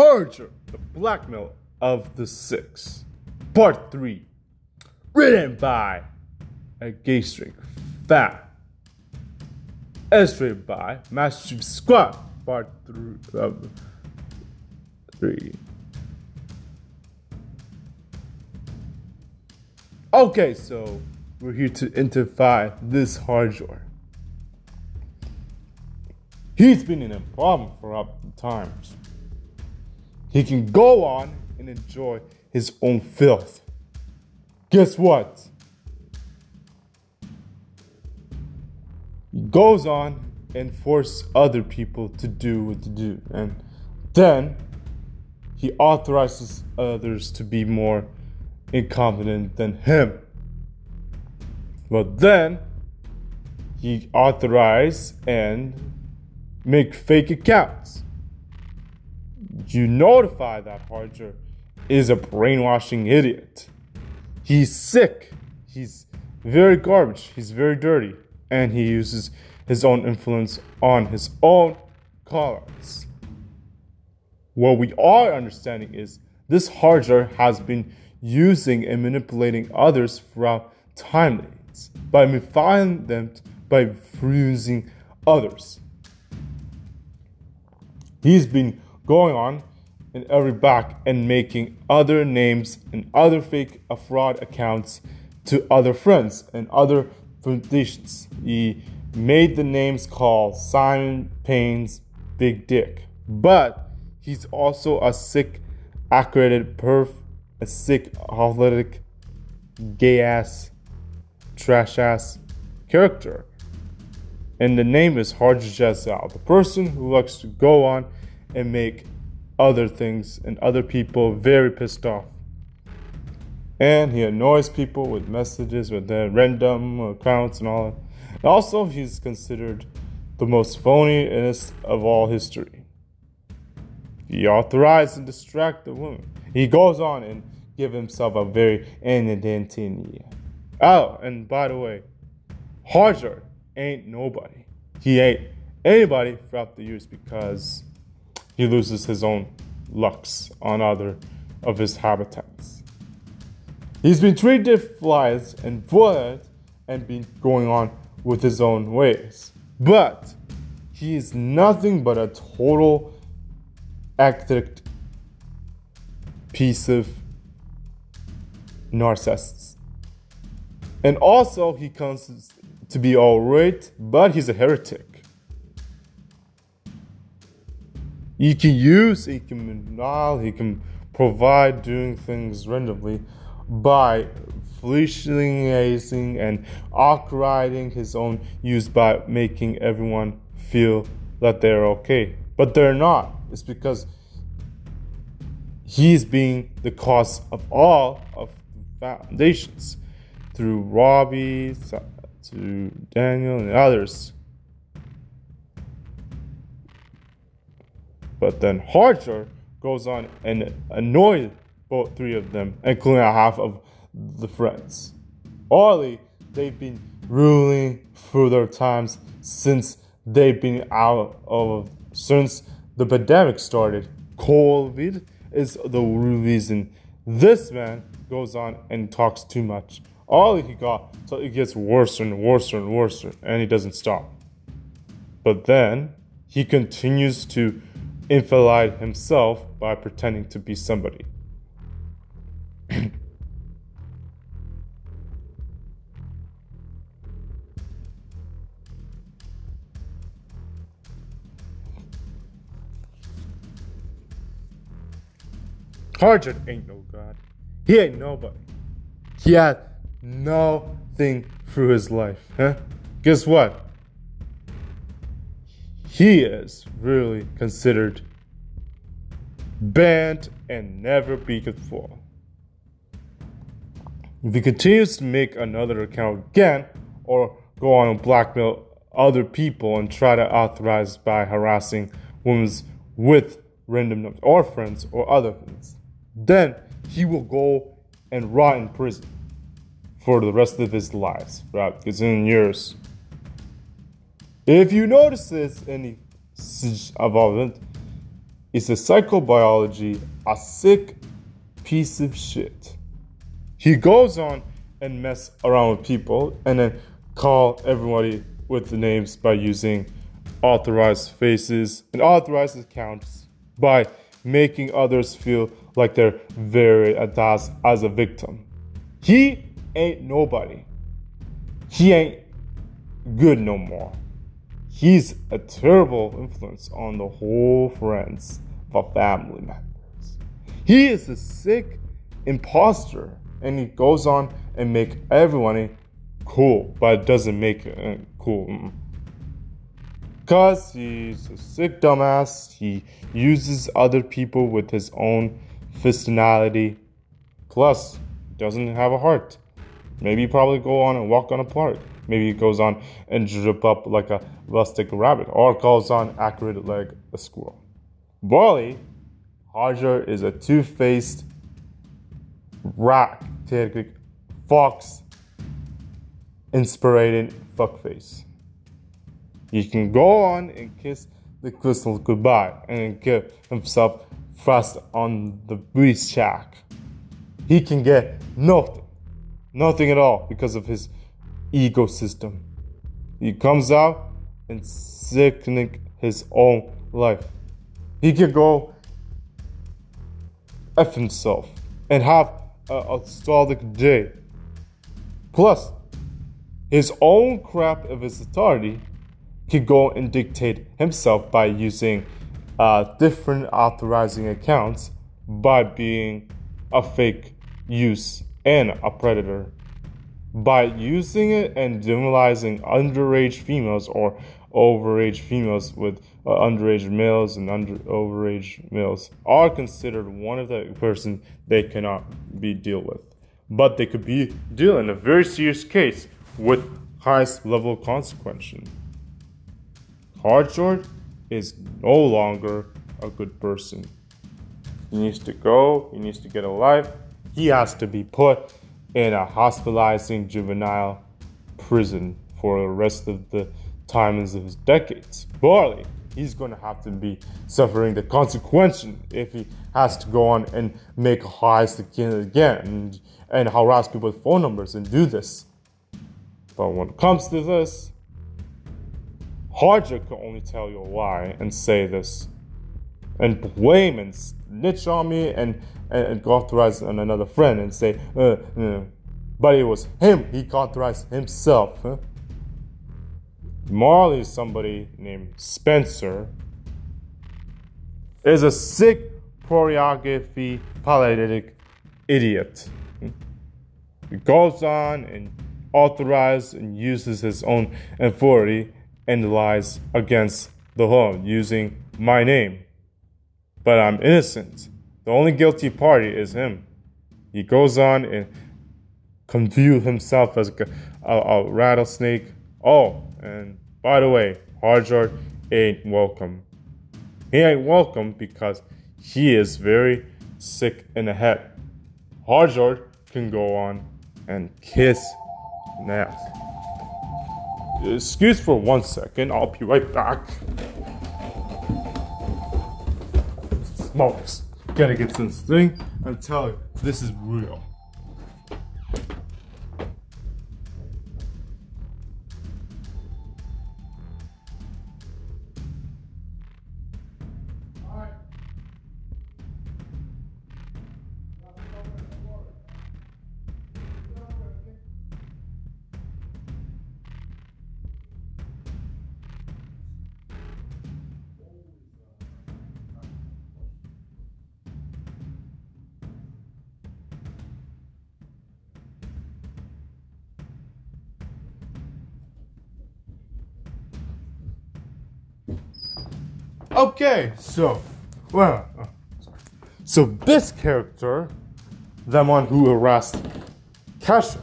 Harger, the blackmail of the six. Part 3. Written by a gay string fat. Illustrated by Master Chief Squad. Part 3. Uh, three. Okay, so we're here to identify this Harjor. He's been in a problem for up times. He can go on and enjoy his own filth. Guess what? He goes on and force other people to do what to do. And then he authorizes others to be more incompetent than him. But then he authorize and make fake accounts. You notify that Harger is a brainwashing idiot. He's sick. He's very garbage. He's very dirty. And he uses his own influence on his own colors. What we are understanding is this Harger has been using and manipulating others throughout timelines by modifying them by fusing others. He's been going on in every back and making other names and other fake fraud accounts to other friends and other foundations. He made the names called Simon Payne's Big Dick, but he's also a sick, accredited perf, a sick, athletic, gay ass, trash ass character. And the name is Jazal, the person who likes to go on and make other things and other people very pissed off. And he annoys people with messages with their random accounts and all that. And also, he's considered the most phonyest of all history. He authorized and distract the woman. He goes on and give himself a very identity. Oh, and by the way, Harger ain't nobody. He ain't anybody throughout the years because he loses his own lux on other of his habitats. He's been treated flies and bullet and been going on with his own ways. But he is nothing but a total active piece of narcissist. And also, he comes to be alright, but he's a heretic. He can use, he can manipulate, he can provide doing things randomly by fleetingizing and awkwarding his own use by making everyone feel that they're okay. But they're not. It's because he's being the cause of all of the foundations through Robbie, to Daniel, and others. But then Harcher goes on and annoys both three of them, including half of the friends. Orly, they've been ruling through their times since they've been out of since the pandemic started. COVID is the reason this man goes on and talks too much. All he got, so it gets worse and worse and worse, and he doesn't stop. But then he continues to infiltrate himself by pretending to be somebody. Harjot ain't no god. He ain't nobody. He had nothing through his life. Huh? Guess what? He is really considered banned and never be good for. If he continues to make another account again or go on and blackmail other people and try to authorize by harassing women with random numbers or friends or other things, then he will go and rot in prison for the rest of his life, right? Because in years. If you notice this any involvement, it's a psychobiology, a sick piece of shit. He goes on and mess around with people and then call everybody with the names by using authorized faces and authorized accounts by making others feel like they're very attached as a victim. He ain't nobody. He ain't good no more. He's a terrible influence on the whole friends of family members. He is a sick imposter and he goes on and make everyone cool, but it doesn't make it cool. Because he's a sick dumbass, he uses other people with his own personality. Plus, doesn't have a heart. Maybe he probably go on and walk on a park. Maybe he goes on and drip up like a rustic rabbit, or goes on accurate like a squirrel. Barley, Hodger is a two-faced rat, fox, inspired fuckface. He can go on and kiss the crystal goodbye and give himself thrust on the breeze shack. He can get nothing, nothing at all because of his ecosystem. He comes out and sickening his own life. He can go F himself and have a, a day. Plus, his own crap of his authority can go and dictate himself by using uh, different authorizing accounts by being a fake use and a predator. By using it and demonizing underage females or overage females with uh, underage males and under overage males are considered one of the person they cannot be deal with. But they could be dealing in a very serious case with highest level consequence. Hard is no longer a good person. He needs to go, he needs to get a life, he has to be put in a hospitalizing juvenile prison for the rest of the times of his decades. Barley, he's going to have to be suffering the consequence if he has to go on and make highs again and again and, and harass people with phone numbers and do this. But when it comes to this, Hodger can only tell you a lie and say this and blame and snitch on me and, and, and authorize on another friend and say, uh, uh, but it was him, he authorized himself. Huh? Marley is somebody named Spencer, is a sick choreography paralytic idiot. He goes on and authorizes and uses his own authority and lies against the law using my name. But I'm innocent. The only guilty party is him. He goes on and confuse himself as a, a, a, rattlesnake. Oh, and by the way, Harjard ain't welcome. He ain't welcome because he is very sick in the head. Harjard can go on and kiss Nath. Excuse for one second, I'll be right back. Smokes. Gotta get this thing and tell you, this is real. Okay, so, well, so this character, the one who arrested Kasha,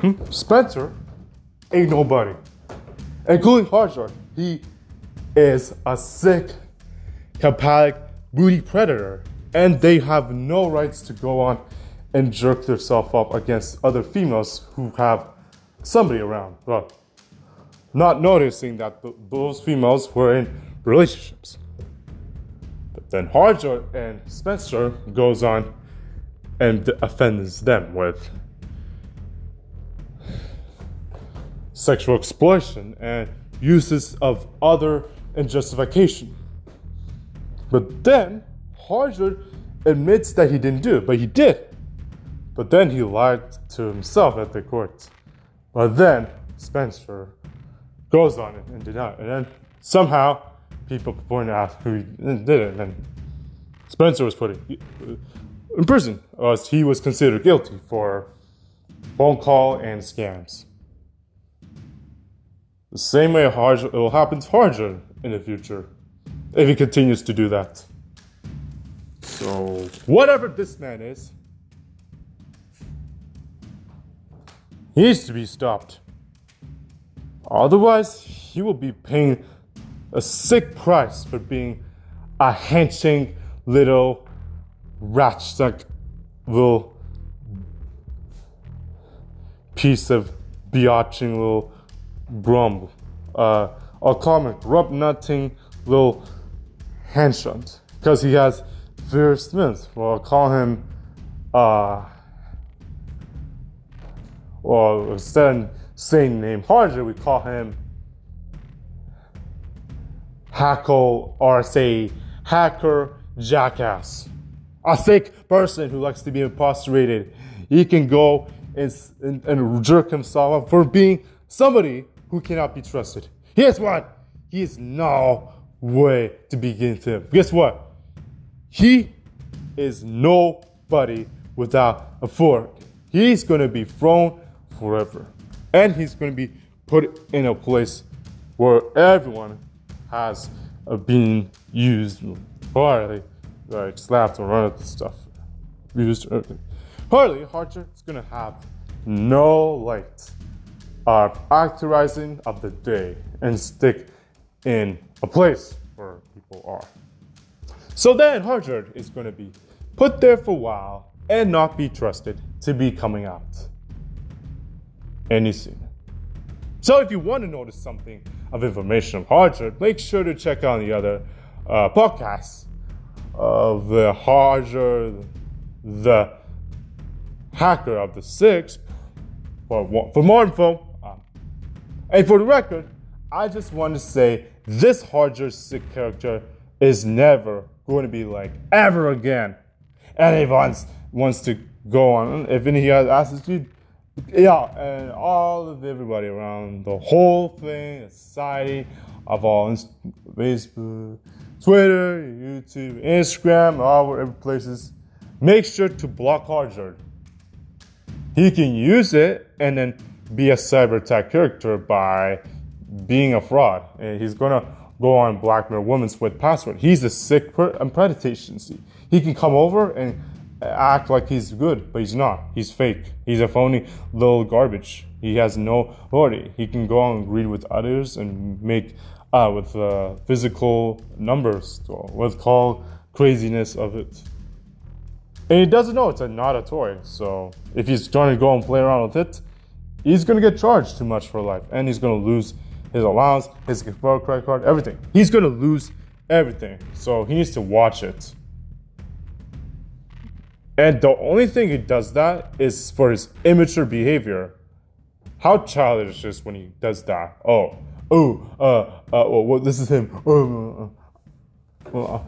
hmm, Spencer, ain't nobody, including Harshard. He is a sick, hepatic booty predator, and they have no rights to go on and jerk themselves up against other females who have somebody around. Well, not noticing that th- those females were in relationships. But then Harjo and Spencer goes on and offends them with sexual exploitation and uses of other and justification. But then Harjo admits that he didn't do it, but he did. But then he lied to himself at the court. But then Spencer goes on and denies. And then somehow people point out who did it. And Spencer was put in prison as he was considered guilty for phone call and scams. The same way it will happen to Harjo in the future if he continues to do that. So, whatever this man is, he needs to be stopped. Otherwise, he will be paying a sick price for being a henching little ratchet little piece of biatching little grumble. Uh, a grub nutting little henchant because he has various Smith. Well, I'll call him, uh, well, instead of saying name Harjo, we call him Hackle or say hacker jackass. A sick person who likes to be impostrated. He can go and, and, and jerk himself up for being somebody who cannot be trusted. Guess what? He is no way to begin to. Guess what? He is nobody without a fork. He's going to be thrown forever. And he's going to be put in a place where everyone has been used partly like slapped or other stuff. Used Harley Harcher is gonna have no light. Of actorizing of the day and stick in a place where people are. So then Harvard is gonna be put there for a while and not be trusted to be coming out. Any sooner. So if you want to notice something of information of Harvard, make sure to check out the other uh, podcasts of the Harvard, the hacker of the six. For, for more info, um, and for the record, I just want to say this Harvard Six character is never going to be like ever again. And if wants wants to go on, if any has asks you, yeah, and all of everybody around the whole thing, society of all Facebook, Twitter, YouTube, Instagram, all whatever places, make sure to block Harvard. He can use it and then be a cyber attack character by being a fraud, and he's gonna go on blackmail women's with password. He's a sick per- agency. He can come over and act like he's good, but he's not. He's fake. He's a phony little garbage. He has no authority. He can go and read with others and make uh, with uh, physical numbers, with call craziness of it. And he doesn't know it's a, not a toy. So if he's trying to go and play around with it, he's gonna get charged too much for life, and he's gonna lose his allowance, his credit card, everything. He's gonna lose everything. So he needs to watch it. And the only thing he does that is for his immature behavior. How childish is when he does that? Oh, oh, uh, uh, well, well this is him. Oh, uh,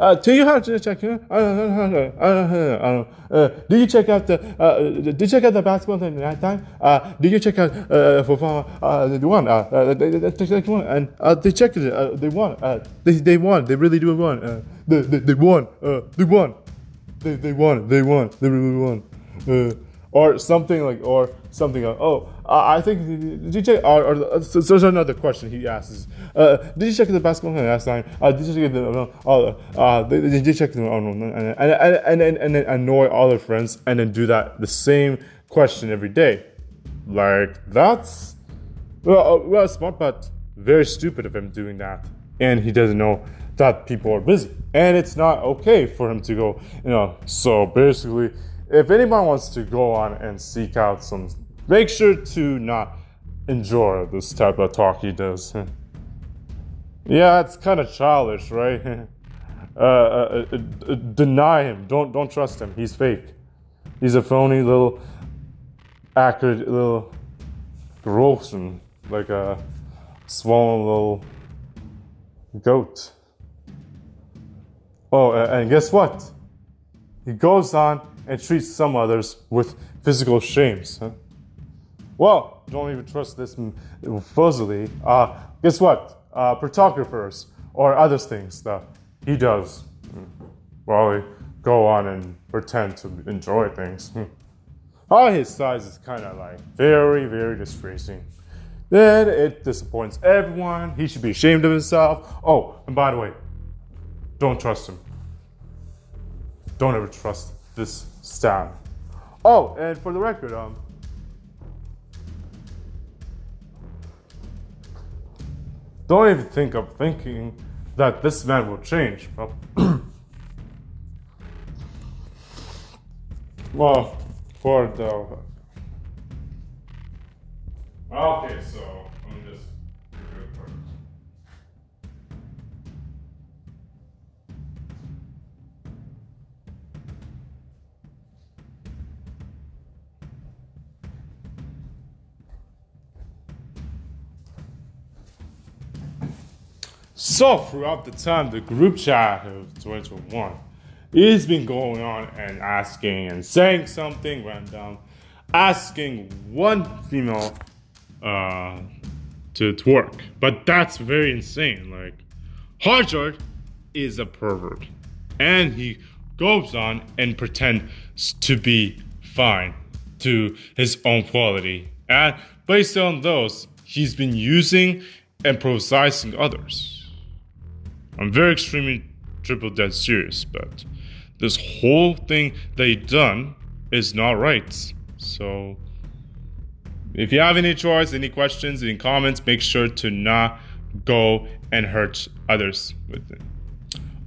uh, do you have to check? Uh, uh, uh, did you check out the? Uh, did you check out the basketball thing that time? Uh, did you check out uh, for uh, the one? Uh, they, they, they, they won, and uh, they checked it. Uh, they won. Uh, they, they won. They really do won. Uh, they, they, they won. Uh, they won they, they won, they won, they really won. Uh, or something like, or something like, oh, I think, DJ. or, or so there's another question he asks, uh, did you check the basketball last time? Uh, did you check the, uh, uh did you check the, oh, no, and, and, and, and, and then annoy all their friends and then do that, the same question every day. Like, that's, well, uh, well, smart, but very stupid of him doing that. And he doesn't know that people are busy. And it's not okay for him to go, you know. So basically, if anyone wants to go on and seek out some, make sure to not enjoy this type of talk he does. yeah, it's kind of childish, right? uh, uh, uh, uh, deny him. Don't don't trust him. He's fake. He's a phony little accurate little gross and like a swollen little goat. Oh, and guess what? He goes on and treats some others with physical shames. Huh? Well, don't even trust this fuzzily. Uh, guess what? Uh, photographers or other things that he does. Well, he go on and pretend to enjoy things. Oh, his size is kind of like very, very disgracing. Then it disappoints everyone. He should be ashamed of himself. Oh, and by the way, don't trust him. Don't ever trust this Stan. Oh, and for the record, um, don't even think of thinking that this man will change. well, for the. Okay, so I'm just. So throughout the time, the group chat of 2021 He's been going on and asking and saying something random, asking one female uh, to twerk. But that's very insane. Like, Hardjar is a pervert. And he goes on and pretends to be fine to his own quality. And based on those, he's been using and provoking others. I'm very extremely triple dead serious, but this whole thing they done is not right. So if you have any choice, any questions, any comments, make sure to not go and hurt others with it.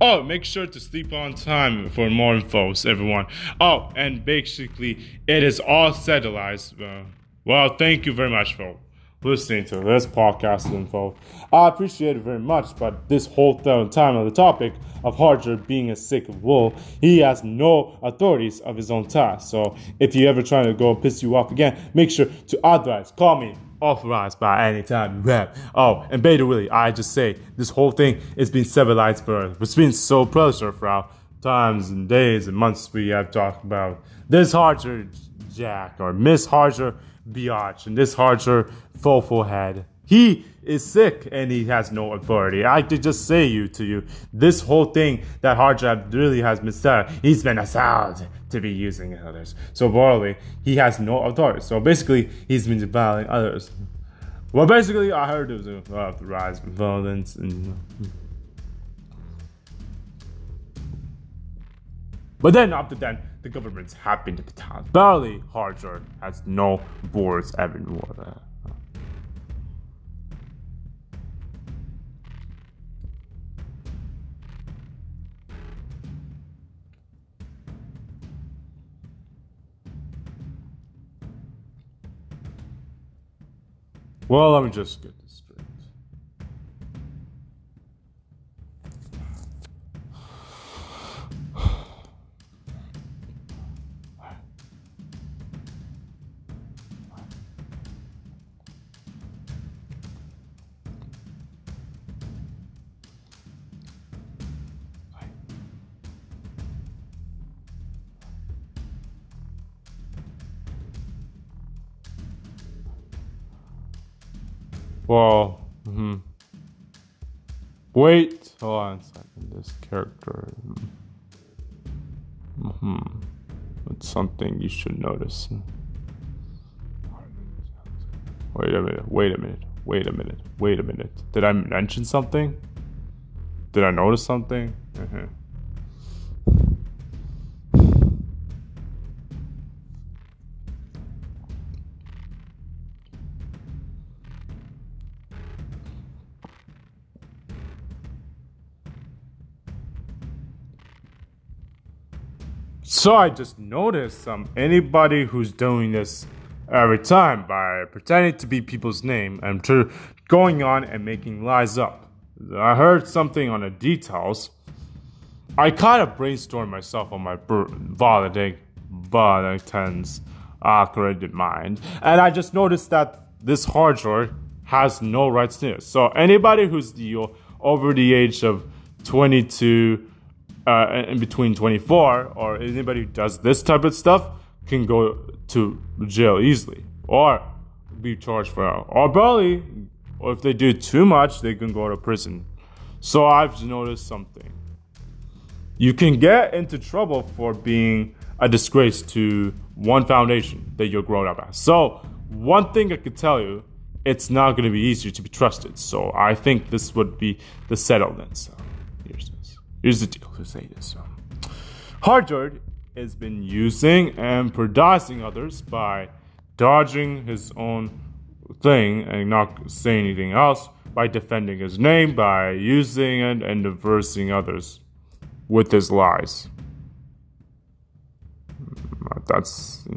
Oh, make sure to sleep on time for more info, everyone. Oh, and basically, it is all settled. Uh, well, thank you very much, folks listening to this podcast info. I appreciate it very much, but this whole time of the topic of Hardjar being a sick wool, he has no authorities of his own task. So if you ever trying to go piss you off again, make sure to authorize. Call me authorized by any time you have. Oh, and Beta Willie, I just say this whole thing is being civilized for us. It's been so pleasure throughout times and days and months we have talked about this Hardjar Jack or Miss Hardjar biatch and this Hardjar Fofo head. He is sick and he has no authority. I could just say you to you, this whole thing that Hardjar really has missaid. He's been assigned to be using others. So morally, he has no authority. So basically, he's been defiling others. Well, basically, I heard there was a lot of the rise of violence and. But then after that, the government's happy to Bataan. Barely Hardjar has no boards everywhere. Well, let me just get Well, hmm. Wait, hold on a second. This character. Hmm. It's something you should notice. Wait a minute. Wait a minute. Wait a minute. Wait a minute. Did I mention something? Did I notice something? Mm-hmm. So I just noticed um, anybody who's doing this every time by pretending to be people's name and to going on and making lies up. I heard something on the details I kind of brainstormed myself on my validate Valentine's accurate mind, and I just noticed that this hard drive has no rights to it. So anybody who's the over the age of 22 uh, in between 24 or anybody who does this type of stuff can go to jail easily or be charged for. Or probably, or if they do too much, they can go to prison. So I've noticed something. You can get into trouble for being a disgrace to one foundation that you're grown up at. So one thing I could tell you, it's not going to be easier to be trusted. So I think this would be the settlement. So here's. Here's the deal to say this. So, Harvard has been using and producing others by dodging his own thing and not saying anything else, by defending his name, by using it and diversing others with his lies. That's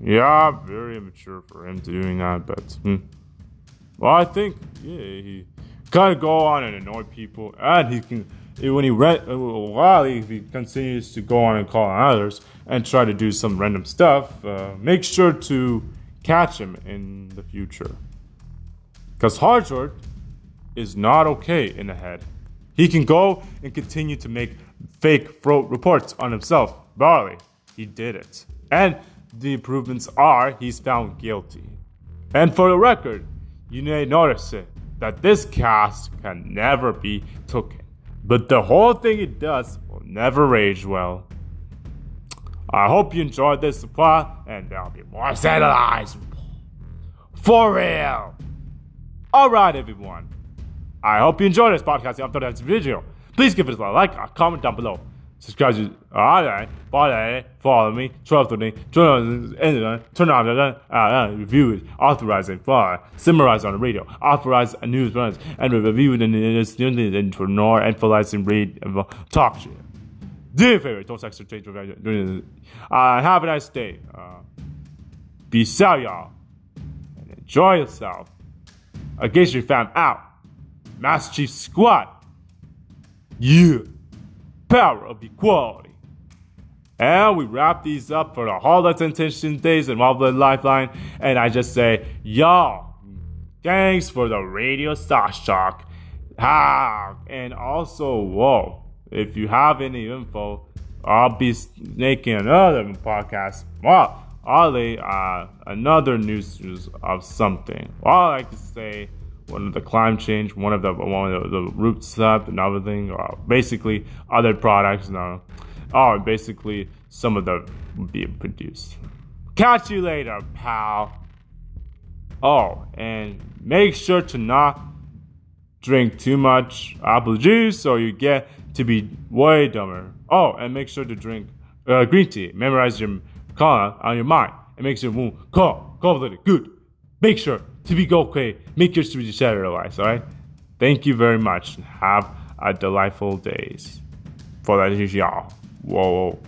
yeah, very immature for him to doing that, but hmm. well, I think yeah, he kind of go on and annoy people, and he can when he rent while he, continues to go on and call on others and try to do some random stuff. Uh, make sure to catch him in the future, because Harjord is not okay in the head. He can go and continue to make fake reports on himself. Barley, he did it. And the improvements are he's found guilty. And for the record, you may notice it that this cast can never be taken. But the whole thing it does will never age well. I hope you enjoyed this plot, and there'll be more satellites. For real. Alright, everyone. I hope you enjoyed this podcast after this video. Please give it a like, a comment down below. Subscribe to alright, follow, follow me, trust me, turn on turn on the uh, review it, authorize it, follow, summarize on the radio, authorize a news runs, and review the news and for nor emphasizing read talk shit. Do your favorite, don't sex or change uh, have a nice day. Uh, be safe, y'all. And enjoy yourself. I guess you found out. Master Chief Squad. Yeah. Power of equality. And we wrap these up for the Harlot's Intention Days and Marvel Lifeline. And I just say, y'all, thanks for the Radio Star Shock. Ah, and also, whoa, if you have any info, I'll be making another podcast. Well, I'll lay uh, another news of something. All I to say one of the climate change, one of the one of the, the root stuff, another thing, or basically other products. No, oh, basically some of the being produced. Catch you later, pal. Oh, and make sure to not drink too much apple juice, or you get to be way dumber. Oh, and make sure to drink uh, green tea. Memorize your color on your mind. It makes your mood calm, calm, good. Make sure to be okay, make your strategy satisfied, alright? Thank you very much. Have a delightful days. For that is y'all. Whoa.